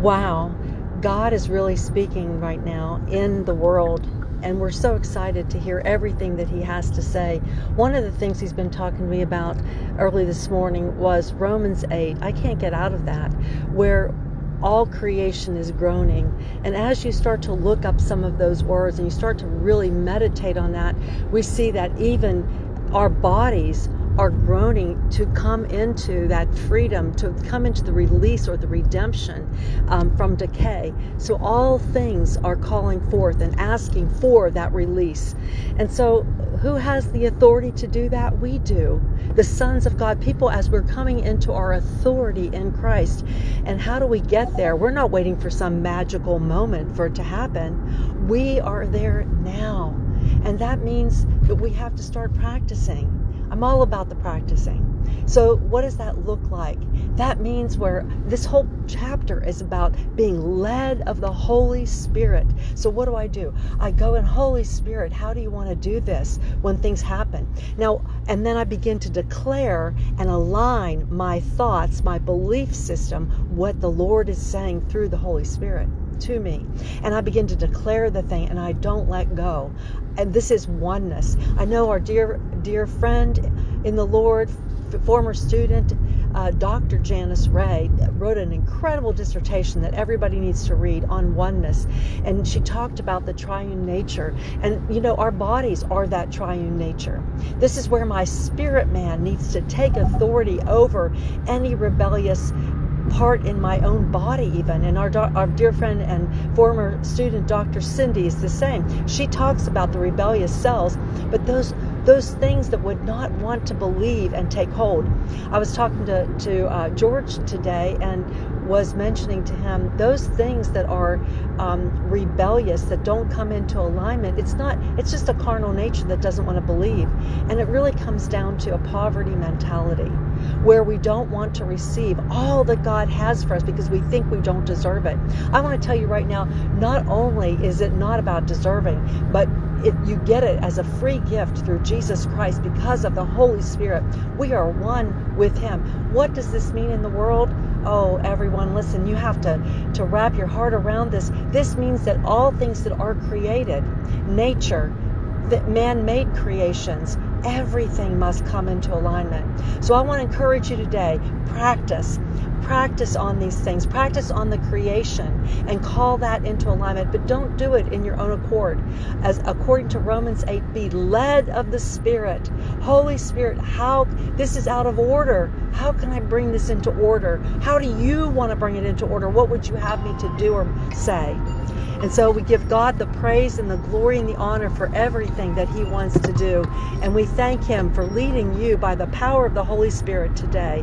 Wow, God is really speaking right now in the world and we're so excited to hear everything that he has to say. One of the things he's been talking to me about early this morning was Romans 8. I can't get out of that, where all creation is groaning. And as you start to look up some of those words and you start to really meditate on that, we see that even our bodies are groaning to come into that freedom, to come into the release or the redemption um, from decay. So all things are calling forth and asking for that release. And so, who has the authority to do that? We do. The sons of God, people, as we're coming into our authority in Christ. And how do we get there? We're not waiting for some magical moment for it to happen. We are there now. And that means that we have to start practicing. I'm all about the practicing. So, what does that look like? That means where this whole chapter is about being led of the Holy Spirit. So, what do I do? I go in Holy Spirit, how do you want to do this when things happen? Now, and then I begin to declare and align my thoughts, my belief system, what the Lord is saying through the Holy Spirit to me. And I begin to declare the thing and I don't let go. And this is oneness. I know our dear, dear friend in the Lord, former student, uh, Dr. Janice Ray wrote an incredible dissertation that everybody needs to read on oneness. And she talked about the triune nature. And, you know, our bodies are that triune nature. This is where my spirit man needs to take authority over any rebellious part in my own body even. And our, our dear friend and former student dr cindy is the same. She talks about the rebellious cells but those those things that would not want to believe and take hold. I was talking to, to uh, george today and was mentioning to him those things that are um, rebellious that don't come into alignment it's not it's just a carnal nature that doesn't want to believe and it really comes down to a poverty mentality where we don't want to receive all that god has for us because we think we don't deserve it i want to tell you right now not only is it not about deserving but it, you get it as a free gift through Jesus Christ because of the Holy Spirit. We are one with Him. What does this mean in the world? Oh, everyone, listen, you have to, to wrap your heart around this. This means that all things that are created, nature, that man made creations, everything must come into alignment. So I want to encourage you today practice. Practice on these things. Practice on the creation and call that into alignment. But don't do it in your own accord. As according to Romans 8, be led of the Spirit. Holy Spirit, how this is out of order. How can I bring this into order? How do you want to bring it into order? What would you have me to do or say? And so we give God the praise and the glory and the honor for everything that He wants to do. And we thank Him for leading you by the power of the Holy Spirit today.